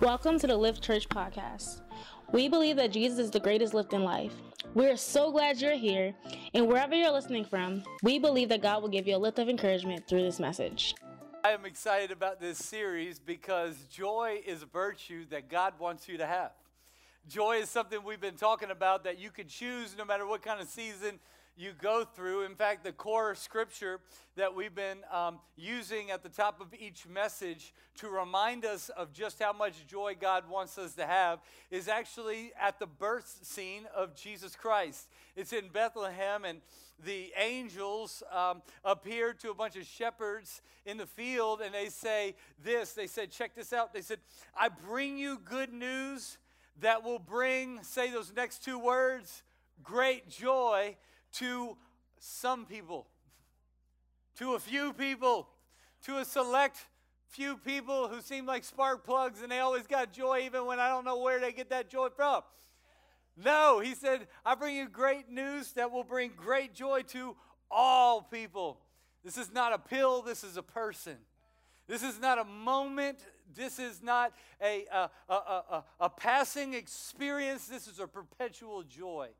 Welcome to the Lift Church podcast. We believe that Jesus is the greatest lift in life. We're so glad you're here, and wherever you're listening from, we believe that God will give you a lift of encouragement through this message. I am excited about this series because joy is a virtue that God wants you to have. Joy is something we've been talking about that you can choose no matter what kind of season you go through. In fact, the core scripture that we've been um, using at the top of each message to remind us of just how much joy God wants us to have is actually at the birth scene of Jesus Christ. It's in Bethlehem, and the angels um, appear to a bunch of shepherds in the field, and they say this. They said, Check this out. They said, I bring you good news that will bring, say those next two words, great joy to some people, to a few people, to a select few people who seem like spark plugs and they always got joy even when I don't know where they get that joy from. No, he said, I bring you great news that will bring great joy to all people. This is not a pill, this is a person. This is not a moment. This is not a, a, a, a, a passing experience. This is a perpetual joy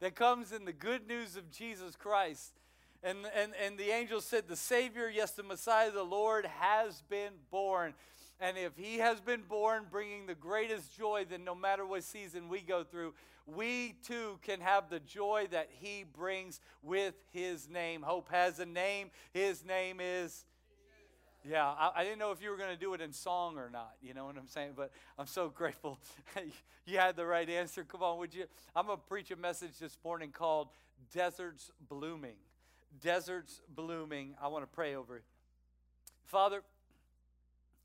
that comes in the good news of Jesus Christ. And, and, and the angel said, The Savior, yes, the Messiah, the Lord, has been born. And if he has been born, bringing the greatest joy, then no matter what season we go through, we too can have the joy that he brings with his name. Hope has a name. His name is yeah, I, I, didn't know if you were going to do it in song or not. You know what I'm saying? But I'm so grateful you had the right answer. Come on, would you? I'm going to preach a message this morning called Deserts Blooming. Deserts Blooming. I want to pray over it. Father,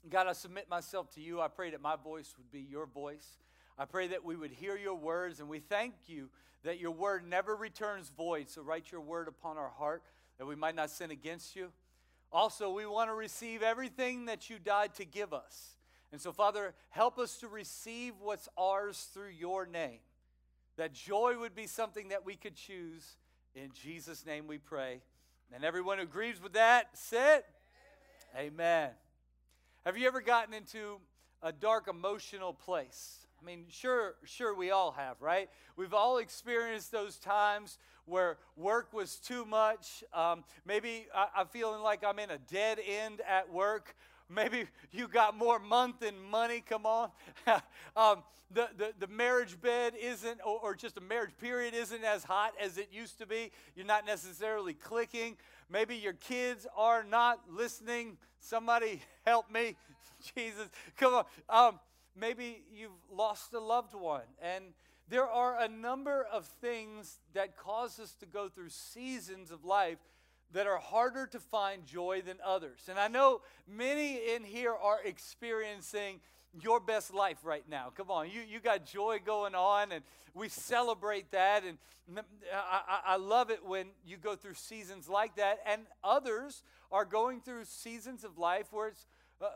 God, I submit myself to you. I pray that my voice would be your voice. I pray that we would hear your words, and we thank you that your word never returns void. So write your word upon our heart that we might not sin against you. Also, we want to receive everything that you died to give us. And so, Father, help us to receive what's ours through your name. That joy would be something that we could choose. In Jesus' name we pray. And everyone who agrees with that, sit. Amen. Amen. Have you ever gotten into a dark emotional place? I mean, sure, sure, we all have, right? We've all experienced those times where work was too much. Um, maybe I, I'm feeling like I'm in a dead end at work. Maybe you got more month than money. Come on. um, the, the, the marriage bed isn't, or, or just a marriage period isn't as hot as it used to be. You're not necessarily clicking. Maybe your kids are not listening. Somebody help me. Jesus, come on. Um, maybe you've lost a loved one. And there are a number of things that cause us to go through seasons of life that are harder to find joy than others. And I know many in here are experiencing your best life right now. Come on, you, you got joy going on, and we celebrate that. And I, I love it when you go through seasons like that. And others are going through seasons of life where it's uh,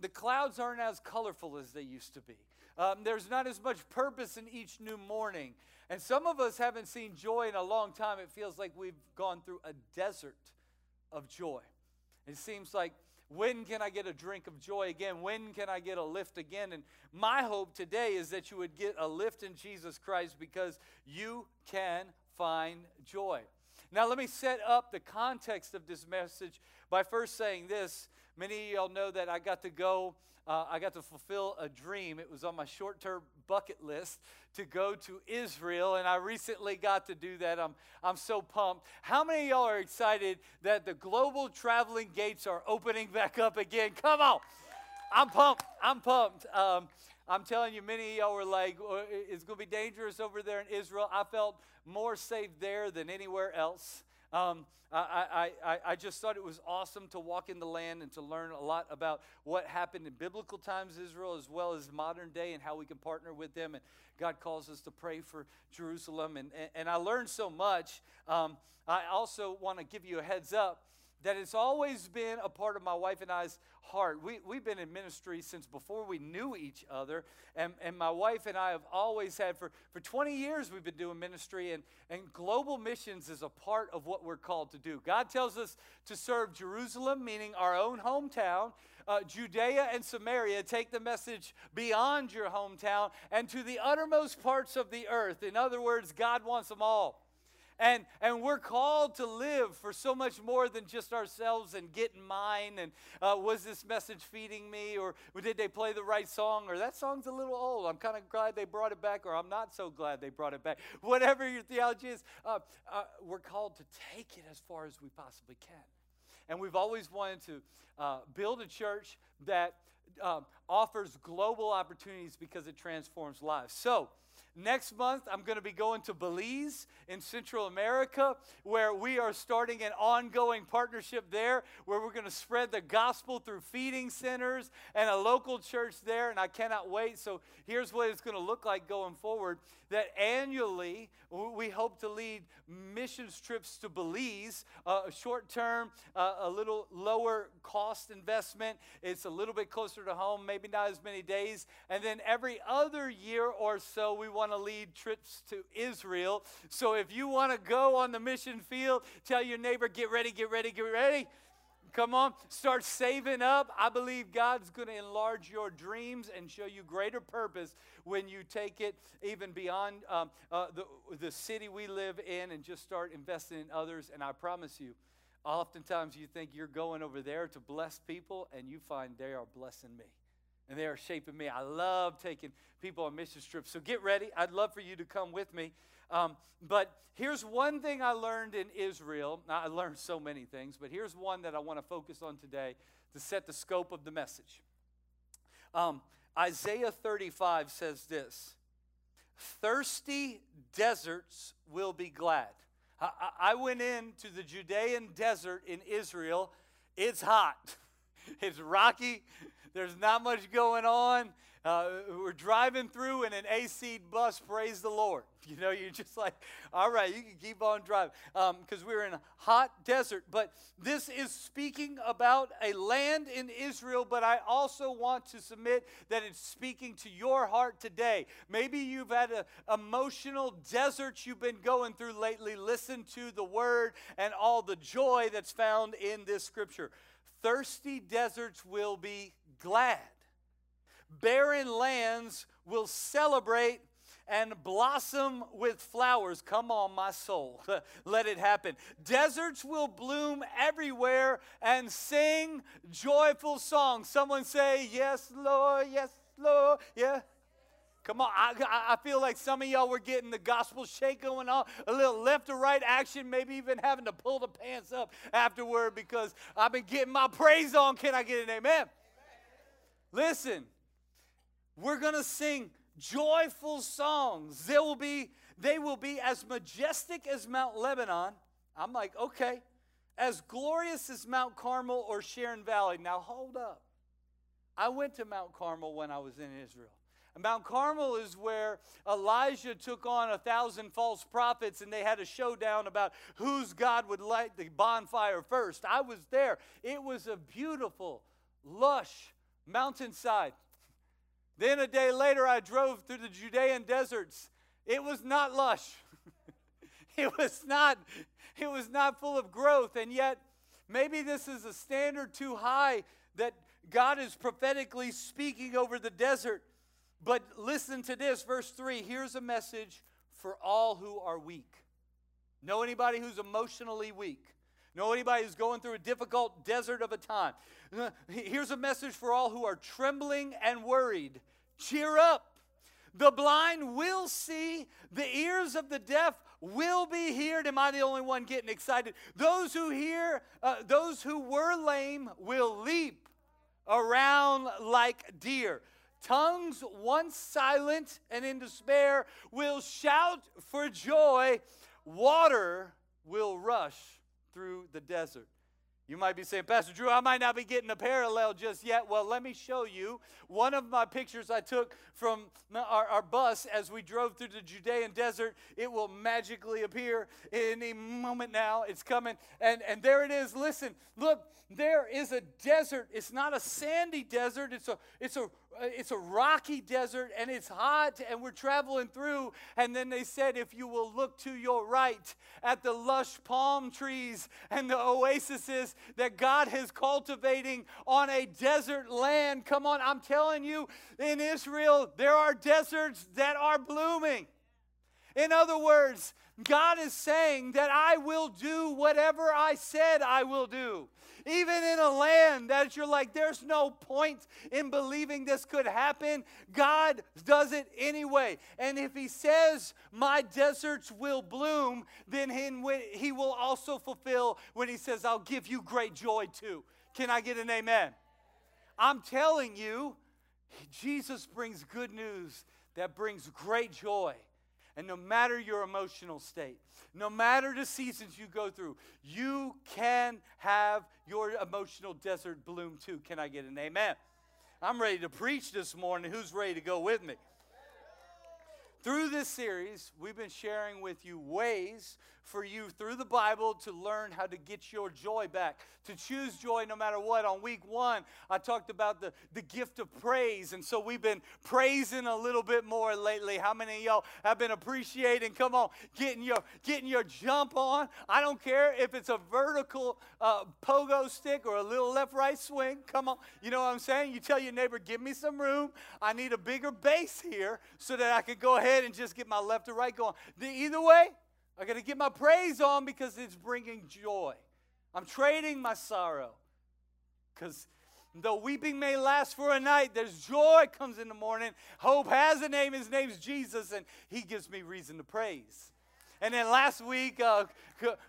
the clouds aren't as colorful as they used to be. Um, there's not as much purpose in each new morning. And some of us haven't seen joy in a long time. It feels like we've gone through a desert of joy. It seems like, when can I get a drink of joy again? When can I get a lift again? And my hope today is that you would get a lift in Jesus Christ because you can find joy. Now, let me set up the context of this message by first saying this Many of y'all know that I got to go, uh, I got to fulfill a dream. It was on my short term bucket list to go to Israel, and I recently got to do that. I'm, I'm so pumped. How many of y'all are excited that the global traveling gates are opening back up again? Come on. I'm pumped. I'm pumped. Um, I'm telling you, many of y'all were like, it's going to be dangerous over there in Israel. I felt more safe there than anywhere else. Um, I, I, I just thought it was awesome to walk in the land and to learn a lot about what happened in biblical times Israel as well as modern day and how we can partner with them. And God calls us to pray for Jerusalem. And, and, and I learned so much. Um, I also want to give you a heads up that it's always been a part of my wife and I's heart. We, we've been in ministry since before we knew each other. And, and my wife and I have always had, for, for 20 years, we've been doing ministry. And, and global missions is a part of what we're called to do. God tells us to serve Jerusalem, meaning our own hometown, uh, Judea and Samaria, take the message beyond your hometown and to the uttermost parts of the earth. In other words, God wants them all. And, and we're called to live for so much more than just ourselves and getting mine. And uh, was this message feeding me? Or did they play the right song? Or that song's a little old. I'm kind of glad they brought it back. Or I'm not so glad they brought it back. Whatever your theology is, uh, uh, we're called to take it as far as we possibly can. And we've always wanted to uh, build a church that um, offers global opportunities because it transforms lives. So, Next month, I'm going to be going to Belize in Central America, where we are starting an ongoing partnership there, where we're going to spread the gospel through feeding centers and a local church there. And I cannot wait. So here's what it's going to look like going forward that annually we hope to lead missions trips to Belize, uh, short term, uh, a little lower cost investment. It's a little bit closer to home, maybe not as many days. And then every other year or so, we want to lead trips to Israel. So if you want to go on the mission field, tell your neighbor, get ready, get ready, get ready. Come on, start saving up. I believe God's going to enlarge your dreams and show you greater purpose when you take it even beyond um, uh, the, the city we live in and just start investing in others. And I promise you, oftentimes you think you're going over there to bless people, and you find they are blessing me and they are shaping me. I love taking people on mission trips. So get ready. I'd love for you to come with me. Um, but here's one thing I learned in Israel. Now, I learned so many things, but here's one that I want to focus on today to set the scope of the message. Um, Isaiah 35 says this Thirsty deserts will be glad. I, I went into the Judean desert in Israel. It's hot, it's rocky, there's not much going on. Uh, we're driving through in an AC bus, praise the Lord. You know, you're just like, all right, you can keep on driving. Because um, we're in a hot desert. But this is speaking about a land in Israel, but I also want to submit that it's speaking to your heart today. Maybe you've had an emotional desert you've been going through lately. Listen to the word and all the joy that's found in this scripture. Thirsty deserts will be glad. Barren lands will celebrate and blossom with flowers. Come on, my soul. Let it happen. Deserts will bloom everywhere and sing joyful songs. Someone say, Yes, Lord, yes, Lord, yeah. Come on, I, I feel like some of y'all were getting the gospel shake going on, a little left or right action, maybe even having to pull the pants up afterward because I've been getting my praise on. Can I get an amen? Listen, we're going to sing joyful songs. They will be they will be as majestic as Mount Lebanon. I'm like, okay, as glorious as Mount Carmel or Sharon Valley. Now hold up. I went to Mount Carmel when I was in Israel. And Mount Carmel is where Elijah took on a thousand false prophets and they had a showdown about whose God would light the bonfire first. I was there. It was a beautiful, lush mountainside. Then a day later, I drove through the Judean deserts. It was not lush. it was not. It was not full of growth, and yet maybe this is a standard too high that God is prophetically speaking over the desert. But listen to this, verse 3. Here's a message for all who are weak. Know anybody who's emotionally weak? Know anybody who's going through a difficult desert of a time? Here's a message for all who are trembling and worried. Cheer up. The blind will see, the ears of the deaf will be heard. Am I the only one getting excited? Those who hear, uh, those who were lame will leap around like deer. Tongues once silent and in despair will shout for joy. Water will rush through the desert. You might be saying, Pastor Drew, I might not be getting a parallel just yet. Well, let me show you one of my pictures I took from our, our, bus as we drove through the Judean desert. It will magically appear any moment now. It's coming. And, and there it is. Listen, look, there is a desert. It's not a sandy desert, it's a, it's a Uh, it's a rocky desert and it's hot and we're traveling through. And then they said if you will look to your right at the lush palm trees and the oases that god is cultivating on a desert land. Come on i'm telling you in israel there are deserts that are blooming. In other words god is saying that i will do whatever i said i will do even in a land that you're like, there's no point in believing this could happen, God does it anyway. And if He says, My deserts will bloom, then He will also fulfill when He says, I'll give you great joy too. Can I get an amen? I'm telling you, Jesus brings good news that brings great joy. And no matter your emotional state, no matter the seasons you go through, you can have your emotional desert bloom too. Can I get an amen? I'm ready to preach this morning. Who's ready to go with me? Through this series, we've been sharing with you ways for you through the Bible to learn how to get your joy back, to choose joy no matter what. On week one, I talked about the, the gift of praise. And so we've been praising a little bit more lately. How many of y'all have been appreciating? Come on, getting your, getting your jump on. I don't care if it's a vertical uh, pogo stick or a little left right swing. Come on. You know what I'm saying? You tell your neighbor, give me some room. I need a bigger base here so that I can go ahead and just get my left or right going. The, either way, I got to get my praise on because it's bringing joy. I'm trading my sorrow because though weeping may last for a night, there's joy comes in the morning. Hope has a name. His name's Jesus, and he gives me reason to praise. And then last week, uh,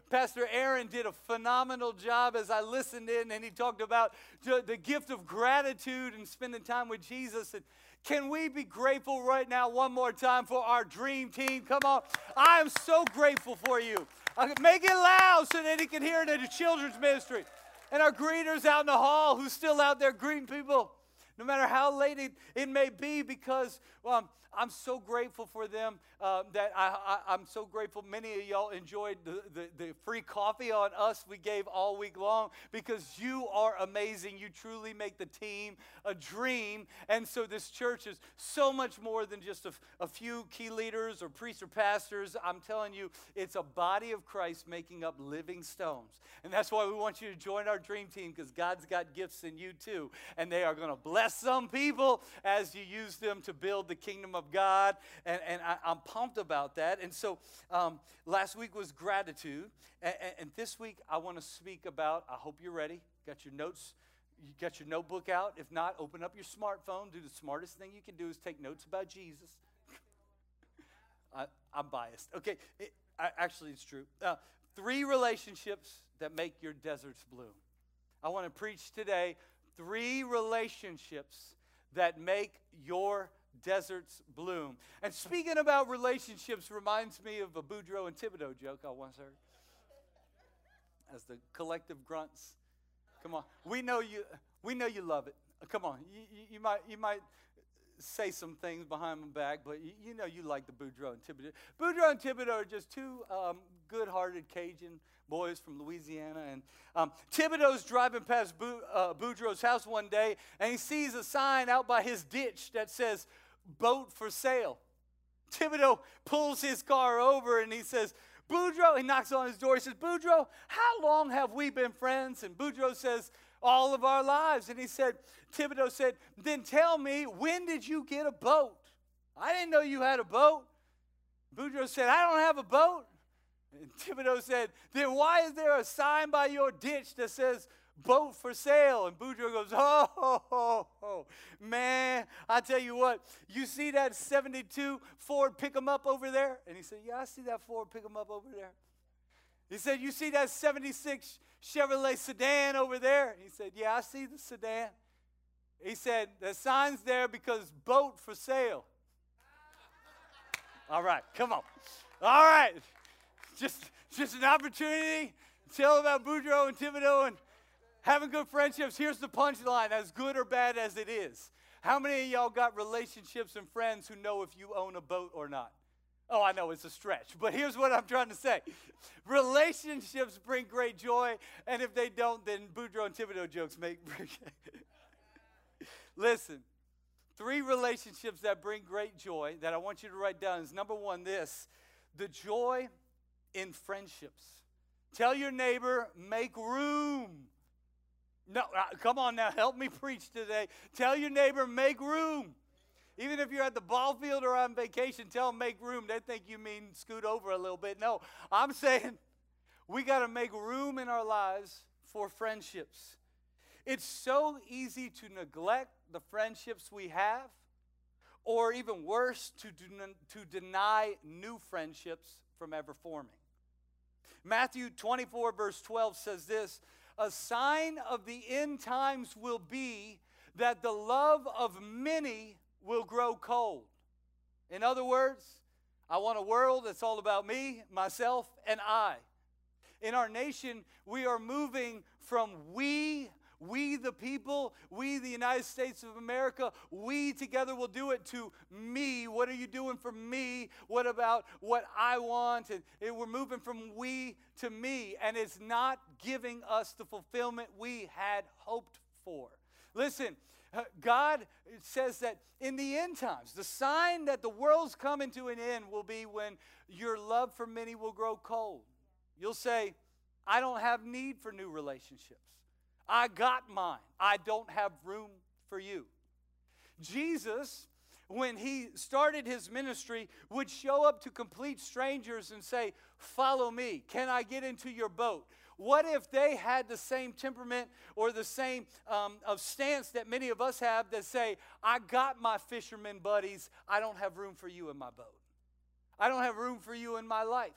Pastor Aaron did a phenomenal job as I listened in, and he talked about the gift of gratitude and spending time with Jesus. And can we be grateful right now, one more time, for our dream team? Come on. I am so grateful for you. Uh, make it loud so that he can hear it in the children's ministry. And our greeters out in the hall who's still out there greeting people, no matter how late it, it may be, because well, I'm so grateful for them uh, that I, am so grateful many of y'all enjoyed the, the, the, free coffee on us we gave all week long because you are amazing. You truly make the team a dream. And so this church is so much more than just a, a few key leaders or priests or pastors. I'm telling you, it's a body of Christ making up living stones. And that's why we want you to join our dream team because God's got gifts in you too. And they are going to bless some people as you use them to build the kingdom of God. And, and I, am pumped about that. And so um, last week was gratitude. And, and this week I want to speak about, I hope you're ready. Got your notes you got your notebook out. If not, open up your smartphone. Do the smartest thing you can do is take notes about Jesus. I, am biased. Okay, it, I, actually, it's true. Uh, three relationships that make your deserts bloom. I want to preach today three relationships that make your deserts bloom. And speaking about relationships reminds me of a Boudreaux and Thibodeau joke I once heard. As the collective grunts. Come on. We know you we know you love it. Come on. You, you, you might you might say some things behind my back, but you, you know you like the Boudreaux and Thibodeau. Boudreaux and Thibodeau are just two um, good-hearted Cajun boys from Louisiana. And um, Thibodeau's driving past Bou, uh, Boudreaux's house one day, and he sees a sign out by his ditch that says, boat for sale. Thibodeau pulls his car over and he says, Boudreaux, he knocks on his door. He says, Boudreaux, how long have we been friends? And Boudreaux says, all of our lives. And he said, Thibodeau said, then tell me, when did you get a boat? I didn't know you had a boat. Boudreaux said, I don't have a boat. And Thibodeau said, then why is there a sign by your ditch that says boat for sale. And Boudreaux goes, oh, man, I tell you what, you see that 72 Ford pick pick 'em up over there? And he said, yeah, I see that Ford pick pick 'em up over there. He said, you see that 76 Chevrolet sedan over there? He said, yeah, I see the sedan. He said, the sign's there because boat for sale. All right, come on. All right. Just, just an opportunity to tell about Boudreaux and Thibodeau and Having good friendships, here's the punchline as good or bad as it is. How many of y'all got relationships and friends who know if you own a boat or not? Oh, I know it's a stretch, but here's what I'm trying to say. Relationships bring great joy, and if they don't, then Boudreaux and Thibodeau jokes make. Listen, three relationships that bring great joy that I want you to write down is number one, this the joy in friendships. Tell your neighbor, make room. No, uh, come on now, help me preach today. Tell your neighbor, make room. Even if you're at the ball field or on vacation, tell them make room. They think you mean scoot over a little bit. No, I'm saying we got to make room in our lives for friendships. It's so easy to neglect the friendships we have, or even worse, to, to deny new friendships from ever forming. Matthew 24, verse 12 says this A sign of the end times will be that the love of many will grow cold. In other words, I want a world that's all about me, myself, and I. In our nation, we are moving from we, we the people, we the United States of America, we together will do it to me. What are you doing for me? What about what I want? And, we're moving from we to me, and it's not giving us the fulfillment we had hoped for. Listen, uh, God says that in the end times, the sign that the world's coming to an end will be when your love for many will grow cold. You'll say, I don't have need for new relationships. I got mine. I don't have room for you. Jesus, when he started his ministry, would show up to complete strangers and say, Follow me. Can I get into your boat? What if they had the same temperament or the same um, of stance that many of us have that say, I got my fishermen buddies, I don't have room for you in my boat. I don't have room for you in my life.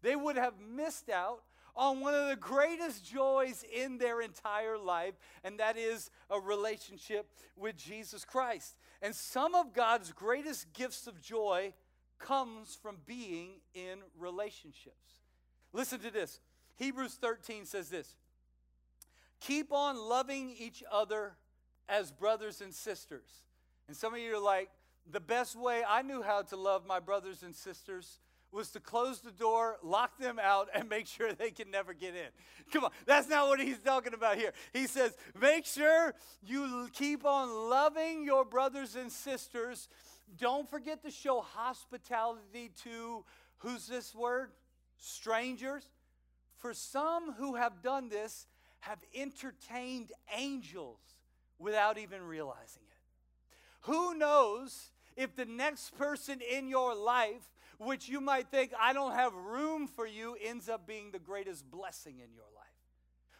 They would have missed out on one of the greatest joys in their entire life, and that is a relationship with Jesus Christ. And some of God's greatest gifts of joy comes from being in relationships. Listen to this. Hebrews 13 says this Keep on loving each other as brothers and sisters. And some of you are like, the best way I knew how to love my brothers and sisters was to close the door, lock them out, and make sure they can never get in. Come on, that's not what he's talking about here. He says, make sure you keep on loving your brothers and sisters. Don't forget to show hospitality to who's this word? Strangers. For some who have done this have entertained angels without even realizing it. Who knows if the next person in your life, which you might think, I don't have room for you, ends up being the greatest blessing in your life?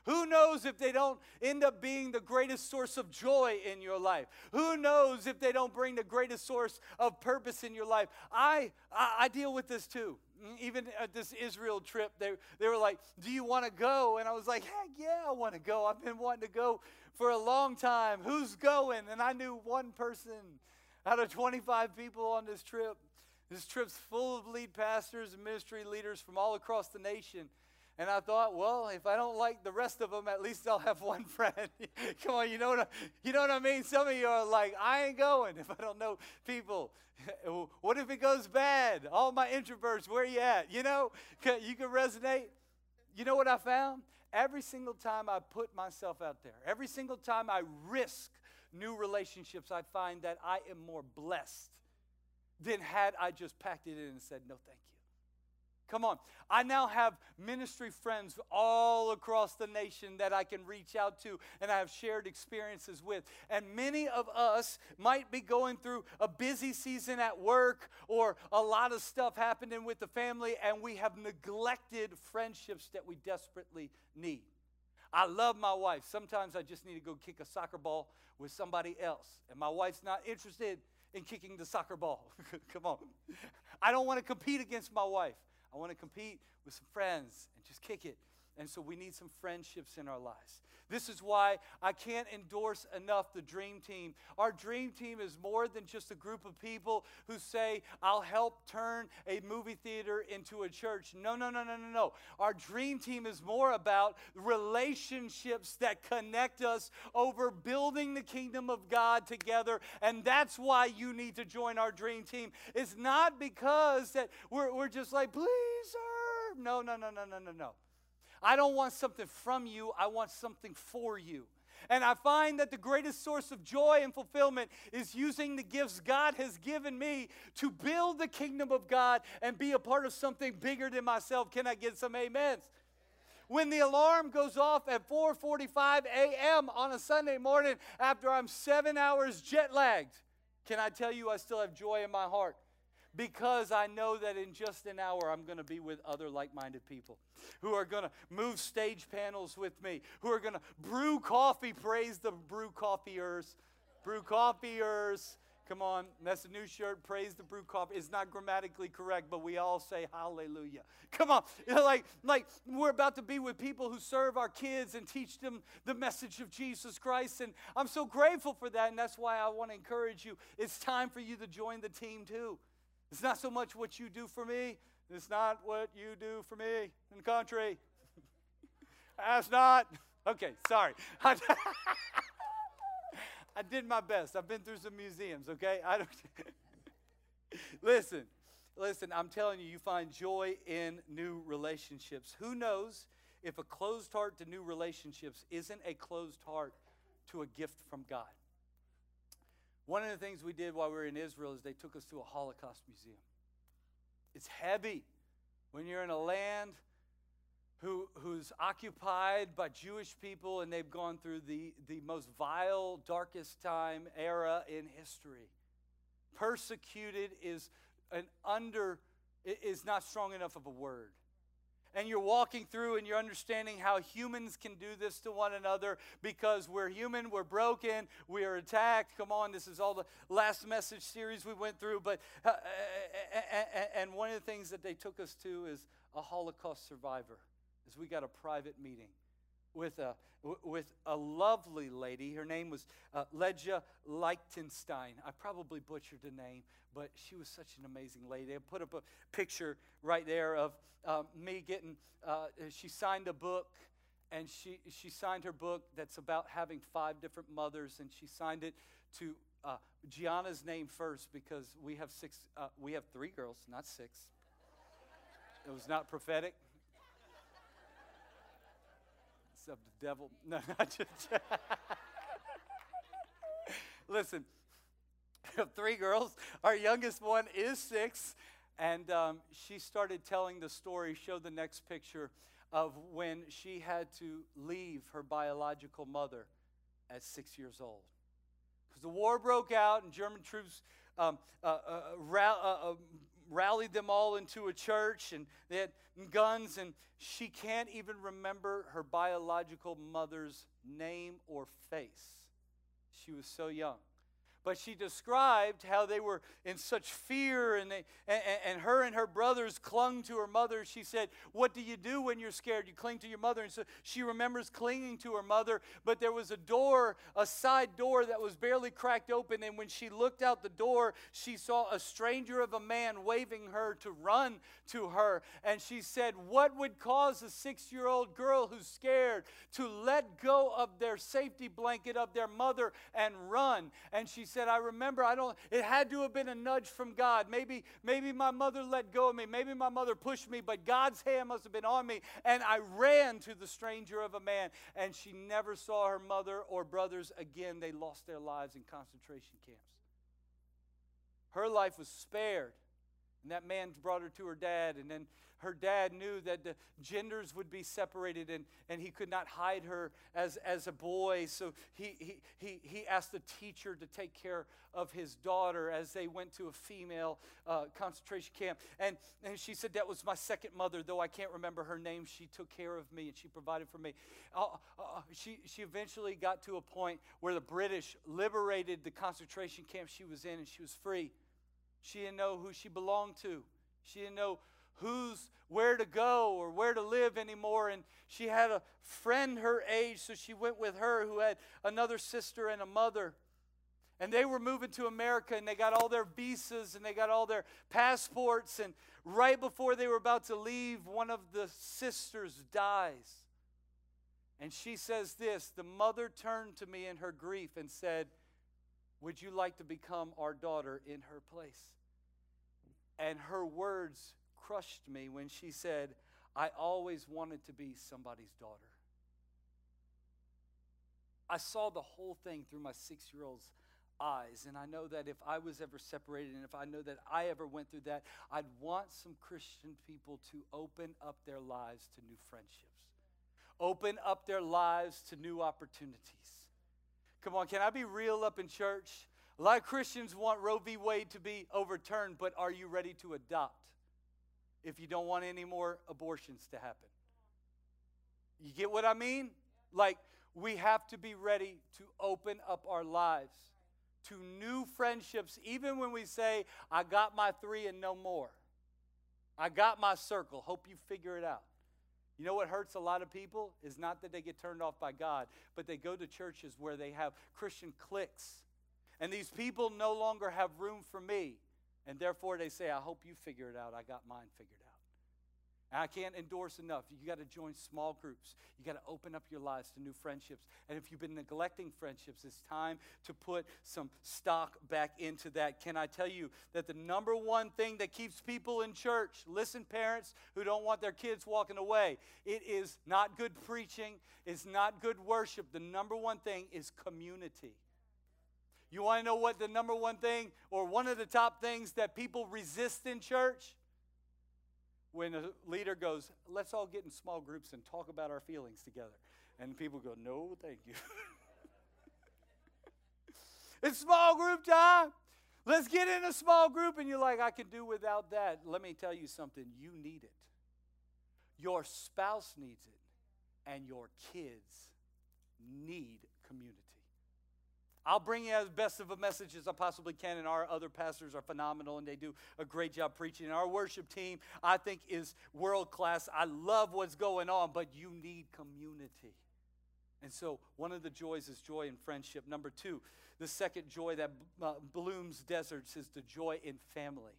Who knows if they don't end up being the greatest source of joy in your life? Who knows if they don't bring the greatest source of purpose in your life? I, I, I deal with this too. Even at this Israel trip, they, they were like, Do you want to go? And I was like, Heck yeah, I want to go. I've been wanting to go for a long time. Who's going? And I knew one person out of 25 people on this trip. This trip's full of lead pastors and ministry leaders from all across the nation. And I thought, well, if I don't like the rest of them, at least I'll have one friend. Come on, you know what I, you know what I mean? Some of you are like, I ain't going if I don't know people. what if it goes bad? All my introverts, where you at? You know, you can resonate. You know what I found? Every single time I put myself out there, every single time I risk new relationships, I find that I am more blessed than had I just packed it in and said, no, thank you. Come on. I now have ministry friends all across the nation that I can reach out to and I have shared experiences with. And many of us might be going through a busy season at work or a lot of stuff happening with the family, and we have neglected friendships that we desperately need. I love my wife. Sometimes I just need to go kick a soccer ball with somebody else, and my wife's not interested in kicking the soccer ball. Come on. I don't want to compete against my wife. I want to compete with some friends and just kick it And so we need some friendships in our lives. This is why I can't endorse enough the Dream Team. Our Dream Team is more than just a group of people who say, I'll help turn a movie theater into a church. No, no, no, no, no, no. Our Dream Team is more about relationships that connect us over building the kingdom of God together. And that's why you need to join our Dream Team. It's not because that we're, we're just like, please serve. No, no, no, no, no, no, no. I don't want something from you, I want something for you. And I find that the greatest source of joy and fulfillment is using the gifts God has given me to build the kingdom of God and be a part of something bigger than myself. Can I get some amens? When the alarm goes off at 4:45 a.m. on a Sunday morning after I'm 7 hours jet lagged, can I tell you I still have joy in my heart? Because I know that in just an hour I'm going to be with other like minded people who are going to move stage panels with me, who are going to brew coffee. Praise the brew coffeeers. Brew coffeeers. Come on, that's a new shirt. Praise the brew coffee. It's not grammatically correct, but we all say hallelujah. Come on. You know, like, like we're about to be with people who serve our kids and teach them the message of Jesus Christ. And I'm so grateful for that. And that's why I want to encourage you. It's time for you to join the team too. It's not so much what you do for me, it's not what you do for me in the country. That's not. Okay, sorry. I did my best. I've been through some museums, okay? I don't Listen. Listen, I'm telling you, you find joy in new relationships. Who knows if a closed heart to new relationships isn't a closed heart to a gift from God? One of the things we did while we were in Israel is they took us to a Holocaust museum. It's heavy when you're in a land who, who's occupied by Jewish people and they've gone through the, the most vile, darkest time era in history. Persecuted is an under is not strong enough of a word and you're walking through and you're understanding how humans can do this to one another because we're human, we're broken, we are attacked. Come on, this is all the last message series we went through. But uh, uh, uh, and one of the things that they took us to is a Holocaust survivor, is we got a private meeting with a with a lovely lady. Her name was uh, Leja Lichtenstein. I probably butchered the name, but she was such an amazing lady. I put up a picture right there of uh, me getting. Uh, she signed a book, and she she signed her book that's about having five different mothers, and she signed it to uh, Gianna's name first because we have six. Uh, we have three girls, not six. It was not prophetic of the devil. No, not just. Listen, three girls. Our youngest one is six. And um, she started telling the story, show the next picture of when she had to leave her biological mother at six years old. Because the war broke out and German troops um, uh, uh, ra- uh, uh rallied them all into a church and they had guns and she can't even remember her biological mother's name or face. She was so young but she described how they were in such fear and, they, and, and, her and her brothers clung to her mother. She said, What do you do when you're scared? You cling to your mother. And so she remembers clinging to her mother, but there was a door, a side door that was barely cracked open. And when she looked out the door, she saw a stranger of a man waving her to run to her. And she said, What would cause a six year old girl who's scared to let go of their safety blanket of their mother and run? And she said, I remember, I don't, it had to have been a nudge from God. Maybe, maybe my mother let go of me. Maybe my mother pushed me, but God's hand must have been on me. And I ran to the stranger of a man. And she never saw her mother or brothers again. They lost their lives in concentration camps. Her life was spared. And that man brought her to her dad, and then her dad knew that the genders would be separated and, and he could not hide her as, as a boy. So he, he, he, he asked the teacher to take care of his daughter as they went to a female uh, concentration camp. And, and she said, That was my second mother, though I can't remember her name. She took care of me and she provided for me. Uh, uh, she, she eventually got to a point where the British liberated the concentration camp she was in and she was free. She didn't know who she belonged to. She didn't know who's where to go or where to live anymore. And she had a friend her age, so she went with her who had another sister and a mother. And they were moving to America and they got all their visas and they got all their passports. And right before they were about to leave, one of the sisters dies. And she says this The mother turned to me in her grief and said, Would you like to become our daughter in her place? And her words crushed me when she said, I always wanted to be somebody's daughter. I saw the whole thing through my six year old's eyes. And I know that if I was ever separated and if I know that I ever went through that, I'd want some Christian people to open up their lives to new friendships open up their lives to new opportunities. Come on, can I be real up in church? A lot of Christians want Roe v. Wade to be overturned, but are you ready to adopt if you don't want any more abortions to happen? You get what I mean? Like, we have to be ready to open up our lives to new friendships, even when we say, I got my three and no more. I got my circle. Hope you figure it out. You know what hurts a lot of people is not that they get turned off by God, but they go to churches where they have Christian cliques. And these people no longer have room for me. And therefore they say, I hope you figure it out. I got mine figured out. And I can't endorse enough. You got to join small groups. You got to open up your lives to new friendships. And if you've been neglecting friendships, it's time to put some stock back into that. Can I tell you that the number one thing that keeps people in church, listen, parents who don't want their kids walking away, it is not good preaching, it's not good worship. The number one thing is community. You want to know what the number one thing or one of the top things that people resist in church? when a leader goes, let's all get in small groups and talk about our feelings together. And people go, no, thank you. it's small group time. Let's get in a small group. And you're like, I can do without that. Let me tell you something. You need it. Your spouse needs it. And your kids need community. I'll bring you as best of a message as I possibly can, and our other pastors are phenomenal and they do a great job preaching. And our worship team, I think, is world class. I love what's going on, but you need community. And so, one of the joys is joy in friendship. Number two, the second joy that uh, blooms deserts is the joy in family.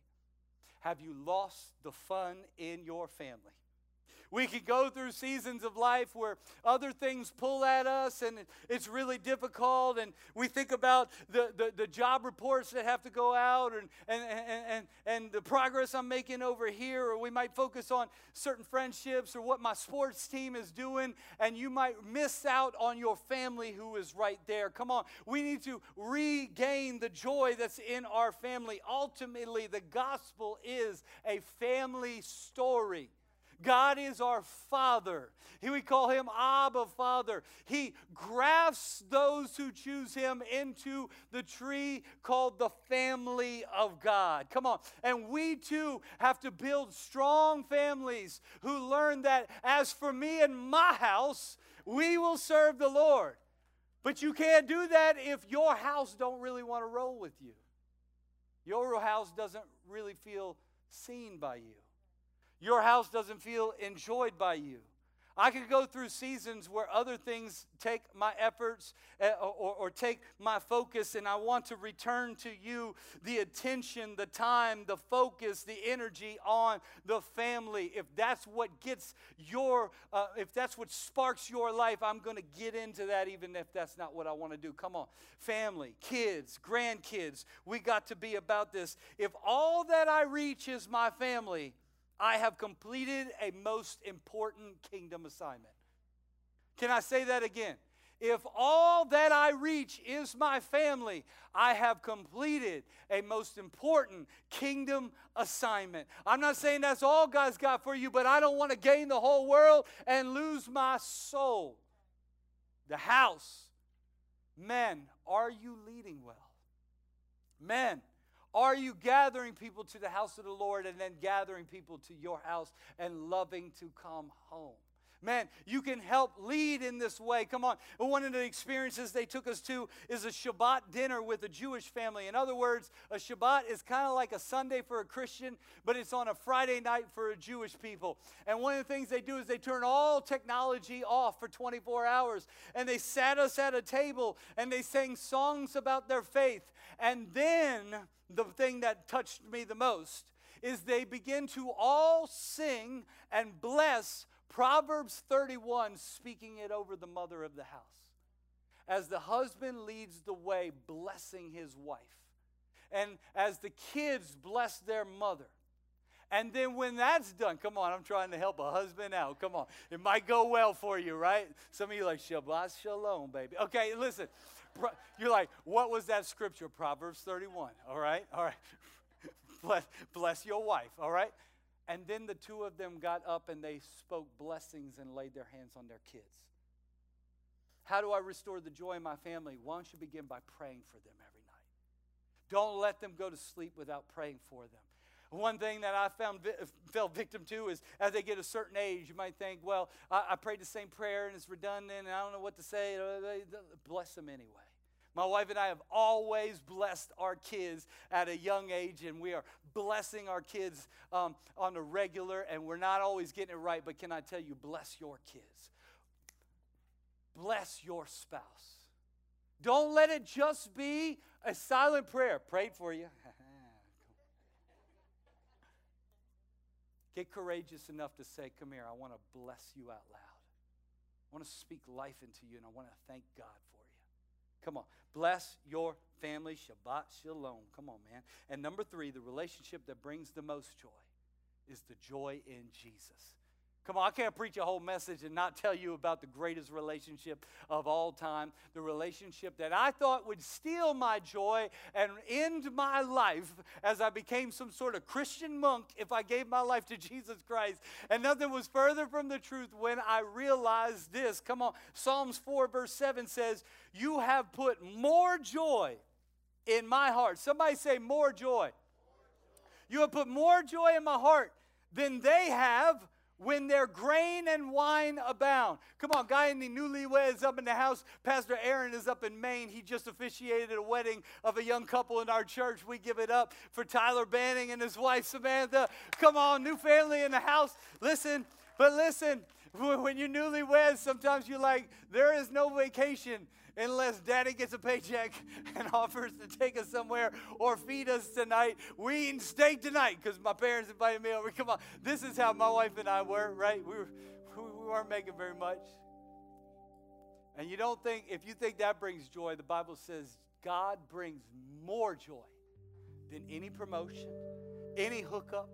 Have you lost the fun in your family? We could go through seasons of life where other things pull at us and it's really difficult. And we think about the, the, the job reports that have to go out and, and, and, and, and the progress I'm making over here. Or we might focus on certain friendships or what my sports team is doing. And you might miss out on your family who is right there. Come on. We need to regain the joy that's in our family. Ultimately, the gospel is a family story. God is our Father. He, We call him Abba Father. He grafts those who choose him into the tree called the family of God. Come on. And we too have to build strong families who learn that as for me and my house, we will serve the Lord. But you can't do that if your house don't really want to roll with you. Your house doesn't really feel seen by you. Your house doesn't feel enjoyed by you. I could go through seasons where other things take my efforts eh, or, or, take my focus, and I want to return to you the attention, the time, the focus, the energy on the family. If that's what gets your, uh, if that's what sparks your life, I'm going to get into that, even if that's not what I want to do. Come on, family, kids, grandkids, we got to be about this. If all that I reach is my family, I have completed a most important kingdom assignment. Can I say that again? If all that I reach is my family, I have completed a most important kingdom assignment. I'm not saying that's all God's got for you, but I don't want to gain the whole world and lose my soul. The house. Men, are you leading well? Men, are you gathering people to the house of the Lord and then gathering people to your house and loving to come home? Man, you can help lead in this way. Come on. One of the experiences they took us to is a Shabbat dinner with a Jewish family. In other words, a Shabbat is kind of like a Sunday for a Christian, but it's on a Friday night for a Jewish people. And one of the things they do is they turn all technology off for 24 hours. And they sat us at a table and they sang songs about their faith. And then the thing that touched me the most is they begin to all sing and bless Proverbs 31, speaking it over the mother of the house. As the husband leads the way, blessing his wife. And as the kids bless their mother. And then when that's done, come on, I'm trying to help a husband out. Come on. It might go well for you, right? Some of you like, Shabbat Shalom, baby. Okay, listen. You're like, what was that scripture? Proverbs 31. All right? All right. bless, bless your wife. All right? And then the two of them got up and they spoke blessings and laid their hands on their kids. How do I restore the joy in my family? Why don't you begin by praying for them every night? Don't let them go to sleep without praying for them. One thing that I found fell victim to is as they get a certain age, you might think, well, I, I prayed the same prayer and it's redundant and I don't know what to say. Bless them anyway. My wife and I have always blessed our kids at a young age, and we are blessing our kids um, on a regular, and we're not always getting it right. But can I tell you, bless your kids, bless your spouse. Don't let it just be a silent prayer. Prayed for you. Get courageous enough to say, Come here, I want to bless you out loud. I want to speak life into you, and I want to thank God for you. Come on. Bless your family. Shabbat Shalom. Come on, man. And number three, the relationship that brings the most joy is the joy in Jesus. Come on, I can't preach a whole message and not tell you about the greatest relationship of all time. The relationship that I thought would steal my joy and end my life as I became some sort of Christian monk if I gave my life to Jesus Christ. And nothing was further from the truth when I realized this. Come on, Psalms 4, verse 7 says, You have put more joy in my heart. Somebody say, More joy. You have put more joy in my heart than they have when their grain and wine abound. Come on, guy in the newlyweds up in the house. Pastor Aaron is up in Maine. He just officiated a wedding of a young couple in our church. We give it up for Tyler Banning and his wife Samantha. Come on, new family in the house. Listen, but listen, when you're newlyweds, sometimes you're like, there is no vacation unless daddy gets a paycheck and offers to take us somewhere or feed us tonight. We eating steak tonight because my parents invited me over. Come on. This is how my wife and I were, right? We, were, we weren't making very much. And you don't think, if you think that brings joy, the Bible says God brings more joy than any promotion, any hookup,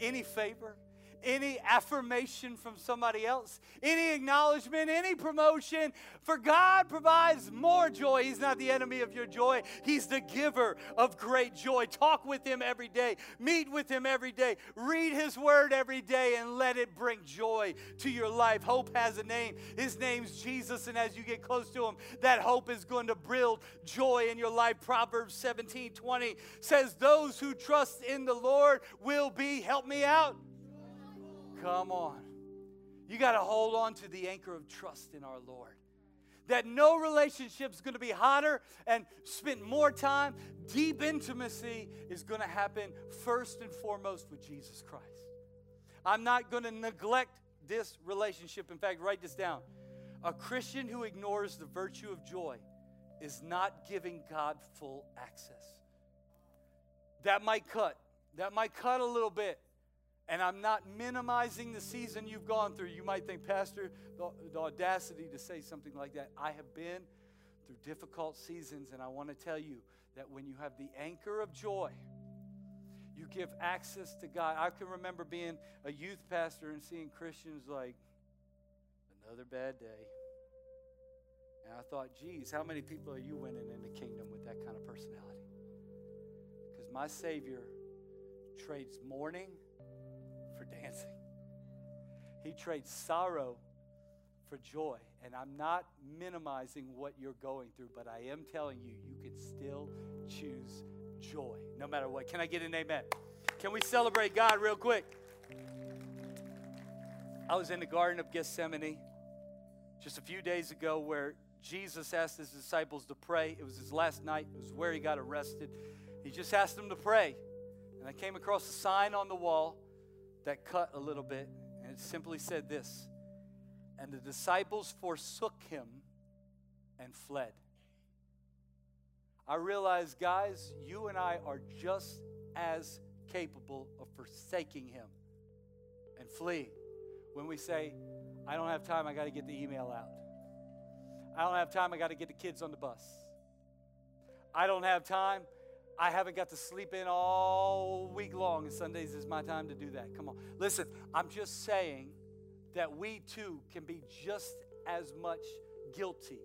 any favor, any affirmation from somebody else, any acknowledgement, any promotion. For God provides more joy. He's not the enemy of your joy, He's the giver of great joy. Talk with Him every day, meet with Him every day, read His word every day, and let it bring joy to your life. Hope has a name. His name's Jesus, and as you get close to Him, that hope is going to build joy in your life. Proverbs 17 20 says, Those who trust in the Lord will be, help me out Come on. You got to hold on to the anchor of trust in our Lord. That no relationship is going to be hotter and spend more time. Deep intimacy is going to happen first and foremost with Jesus Christ. I'm not going to neglect this relationship. In fact, write this down. A Christian who ignores the virtue of joy is not giving God full access. That might cut. That might cut a little bit. And I'm not minimizing the season you've gone through. You might think, Pastor, the, the, audacity to say something like that. I have been through difficult seasons, and I want to tell you that when you have the anchor of joy, you give access to God. I can remember being a youth pastor and seeing Christians like, another bad day. And I thought, geez, how many people are you winning in the kingdom with that kind of personality? Because my Savior trades mourning dancing. He trades sorrow for joy. And I'm not minimizing what you're going through, but I am telling you, you can still choose joy no matter what. Can I get an amen? Can we celebrate God real quick? I was in the Garden of Gethsemane just a few days ago where Jesus asked his disciples to pray. It was his last night, it was where he got arrested. He just asked them to pray. And I came across a sign on the wall that cut a little bit, and it simply said this And the disciples forsook him and fled. I realize, guys, you and I are just as capable of forsaking him and fleeing when we say, I don't have time, I got to get the email out. I don't have time, I got to get the kids on the bus. I don't have time, I haven't got to sleep in all week long, and Sundays is my time to do that. Come on. Listen, I'm just saying that we too can be just as much guilty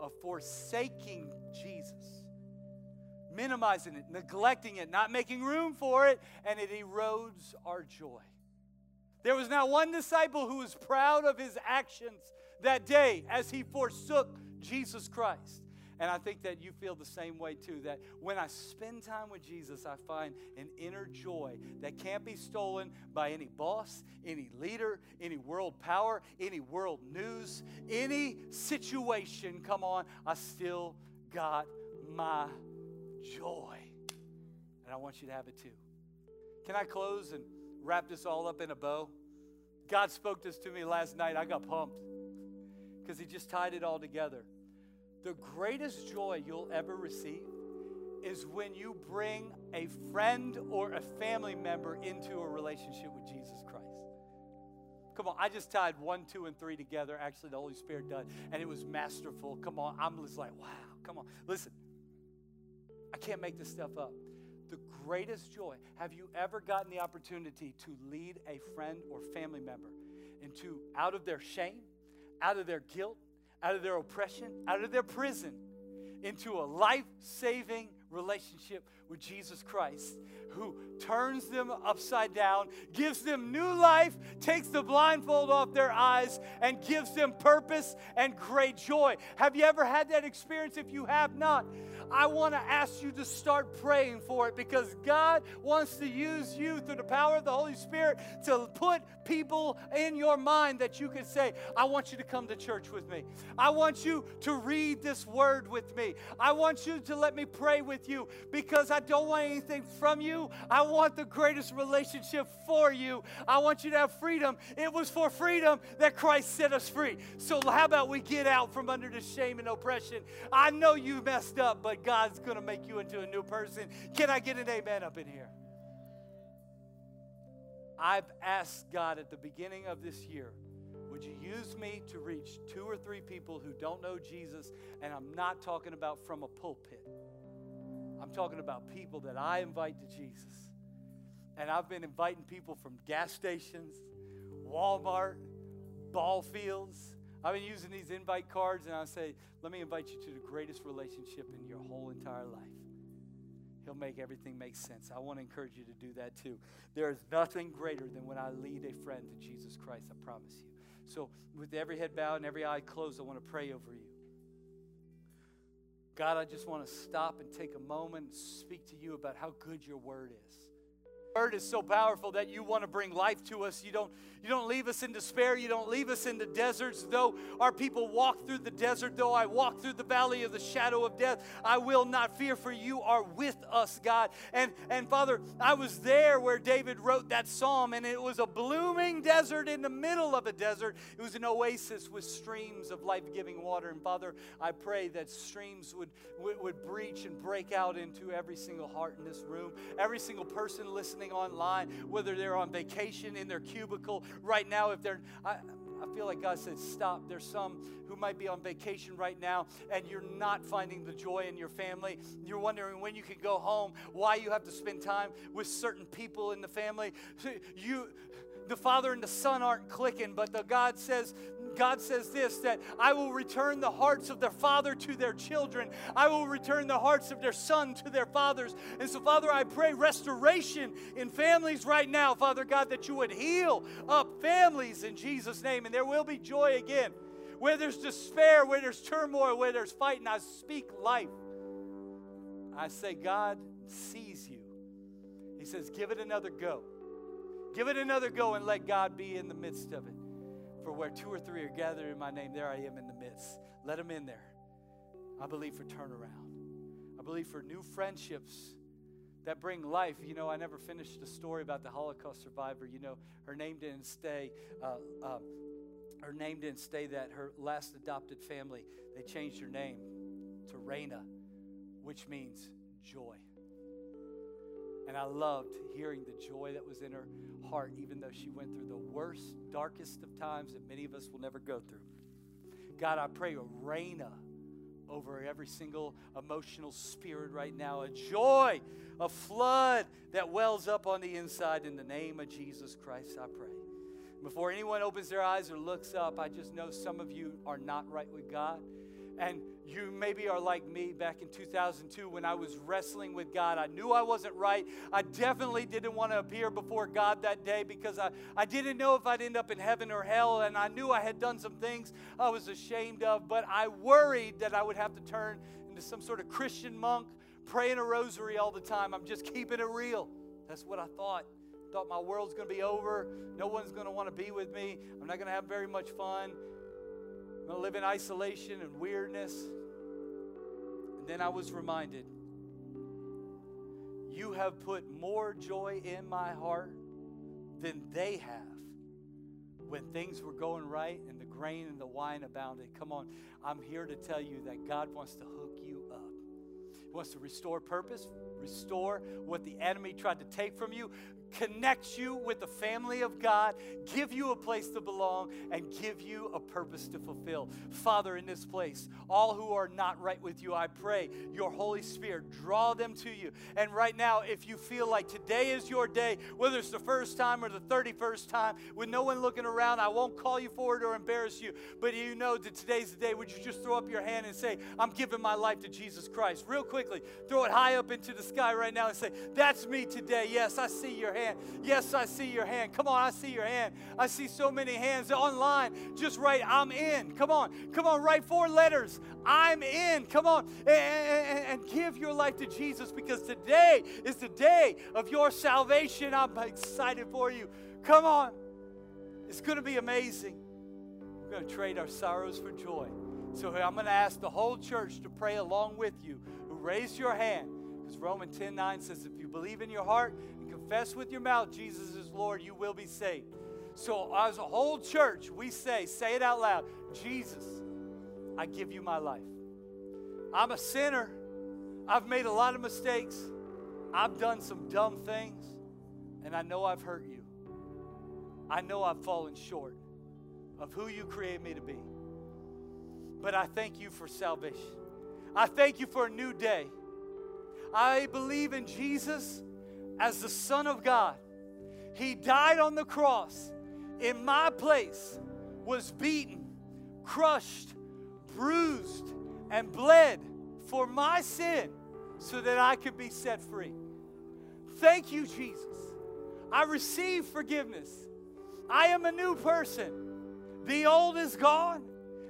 of forsaking Jesus, minimizing it, neglecting it, not making room for it, and it erodes our joy. There was not one disciple who was proud of his actions that day as he forsook Jesus Christ. And I think that you feel the same way too. That when I spend time with Jesus, I find an inner joy that can't be stolen by any boss, any leader, any world power, any world news, any situation. Come on, I still got my joy. And I want you to have it too. Can I close and wrap this all up in a bow. God spoke this to me last night. I got pumped because He just tied it all together. The greatest joy you'll ever receive is when you bring a friend or a family member into a relationship with Jesus Christ. Come on, I just tied one, two, and three together. Actually, the Holy Spirit did, and it was masterful. Come on, I'm just like, wow, come on. Listen, I can't make this stuff up the greatest joy. Have you ever gotten the opportunity to lead a friend or family member into out of their shame, out of their guilt, out of their oppression, out of their prison, into a life saving relationship with Jesus Christ, who turns them upside down, gives them new life, takes the blindfold off their eyes, and gives them purpose and great joy. Have you ever had that experience? If you have not, I want to ask you to start praying for it because God wants to use you through the power of the Holy Spirit to put people in your mind that you can say, I want you to come to church with me. I want you to read this word with me. I want you to let me pray with you because I don't want anything from you. I want the greatest relationship for you. I want you to have freedom. It was for freedom that Christ set us free. So, how about we get out from under the shame and oppression? I know you messed up, but God's going to make you into a new person. Can I get an amen up in here? I've asked God at the beginning of this year, would you use me to reach two or three people who don't know Jesus? And I'm not talking about from a pulpit. I'm talking about people that I invite to Jesus. And I've been inviting people from gas stations, Walmart, ball fields. I've been using these invite cards, and I say, let me invite you to the greatest relationship in your whole entire life. He'll make everything make sense. I want to encourage you to do that too. There is nothing greater than when I lead a friend to Jesus Christ, I promise you. So, with every head bowed and every eye closed, I want to pray over you. God, I just want to stop and take a moment and speak to you about how good your word is word is so powerful that you want to bring life to us. You don't, you don't leave us in despair. You don't leave us in the deserts. Though our people walk through the desert, though I walk through the valley of the shadow of death, I will not fear, for you are with us, God. And, and Father, I was there where David wrote that psalm, and it was a blooming desert in the middle of a desert. It was an oasis with streams of life giving water. And Father, I pray that streams would, would, would breach and break out into every single heart in this room, every single person listening listening online, whether they're on vacation in their cubicle right now, if they're, I, I feel like God said, stop. There's some who might be on vacation right now and you're not finding the joy in your family. You're wondering when you can go home, why you have to spend time with certain people in the family. You, the father and the son aren't clicking, but the God says, God says this that I will return the hearts of their father to their children. I will return the hearts of their son to their fathers. And so, Father, I pray restoration in families right now, Father God, that you would heal up families in Jesus' name. And there will be joy again. Where there's despair, where there's turmoil, where there's fighting, I speak life. I say, God sees you. He says, give it another go. Give it another go and let God be in the midst of it. For where two or three are gathered in my name, there I am in the midst. Let them in there. I believe for turnaround. I believe for new friendships that bring life. You know, I never finished the story about the Holocaust survivor. You know, her name didn't stay. Uh, uh, her name didn't stay that. Her last adopted family, they changed her name to Raina, which means joy. And I loved hearing the joy that was in her heart, even though she went through the worst, darkest of times that many of us will never go through. God, I pray a Raina over every single emotional spirit right now, a joy, a flood that wells up on the inside in the name of Jesus Christ, I pray. Before anyone opens their eyes or looks up, I just know some of you are not right with God. And you maybe are like me back in 2002 when I was wrestling with God. I knew I wasn't right. I definitely didn't want to appear before God that day because I, I didn't know if I'd end up in heaven or hell. And I knew I had done some things I was ashamed of, but I worried that I would have to turn into some sort of Christian monk, praying a rosary all the time. I'm just keeping it real. That's what I thought. Thought my world's going to be over. No one's going to want to be with me. I'm not going to have very much fun. I'm going to live in isolation and weirdness. And then I was reminded you have put more joy in my heart than they have when things were going right and the grain and the wine abounded. Come on, I'm here to tell you that God wants to hook you up. He wants to restore purpose, restore what the enemy tried to take from you, connect you with the family of God, give you a place to belong, and give you a purpose to fulfill. Father, in this place, all who are not right with you, I pray your Holy Spirit draw them to you. And right now, if you feel like today is your day, whether it's the first time or the 31st time, with no one looking around, I won't call you forward or embarrass you, but you know that today's the day. Would you just throw up your hand and say, I'm giving my life to Jesus Christ? Real quickly, throw it high up into the sky right now and say, That's me today. Yes, I see your hand. Yes, I see your hand. Come on, I see your hand. I see so many hands online. Just write, I'm in. Come on, come on, write four letters. I'm in. Come on, and, and, and give your life to Jesus because today is the day of your salvation. I'm excited for you. Come on, it's going to be amazing. We're going to trade our sorrows for joy. So I'm going to ask the whole church to pray along with you who raised your hand. Because Romans 10 9 says, if you believe in your heart confess with your mouth Jesus is Lord, you will be saved. So, as a whole church, we say, say it out loud Jesus, I give you my life. I'm a sinner. I've made a lot of mistakes. I've done some dumb things. And I know I've hurt you. I know I've fallen short of who you created me to be. But I thank you for salvation. I thank you for a new day. I believe in Jesus as the Son of God. He died on the cross in my place, was beaten, crushed, bruised, and bled for my sin so that I could be set free. Thank you, Jesus. I receive forgiveness. I am a new person. The old is gone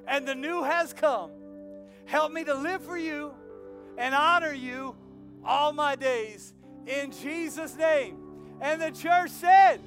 and the new has come. Help me to live for you and honor you all my days in Jesus' name. And the church said,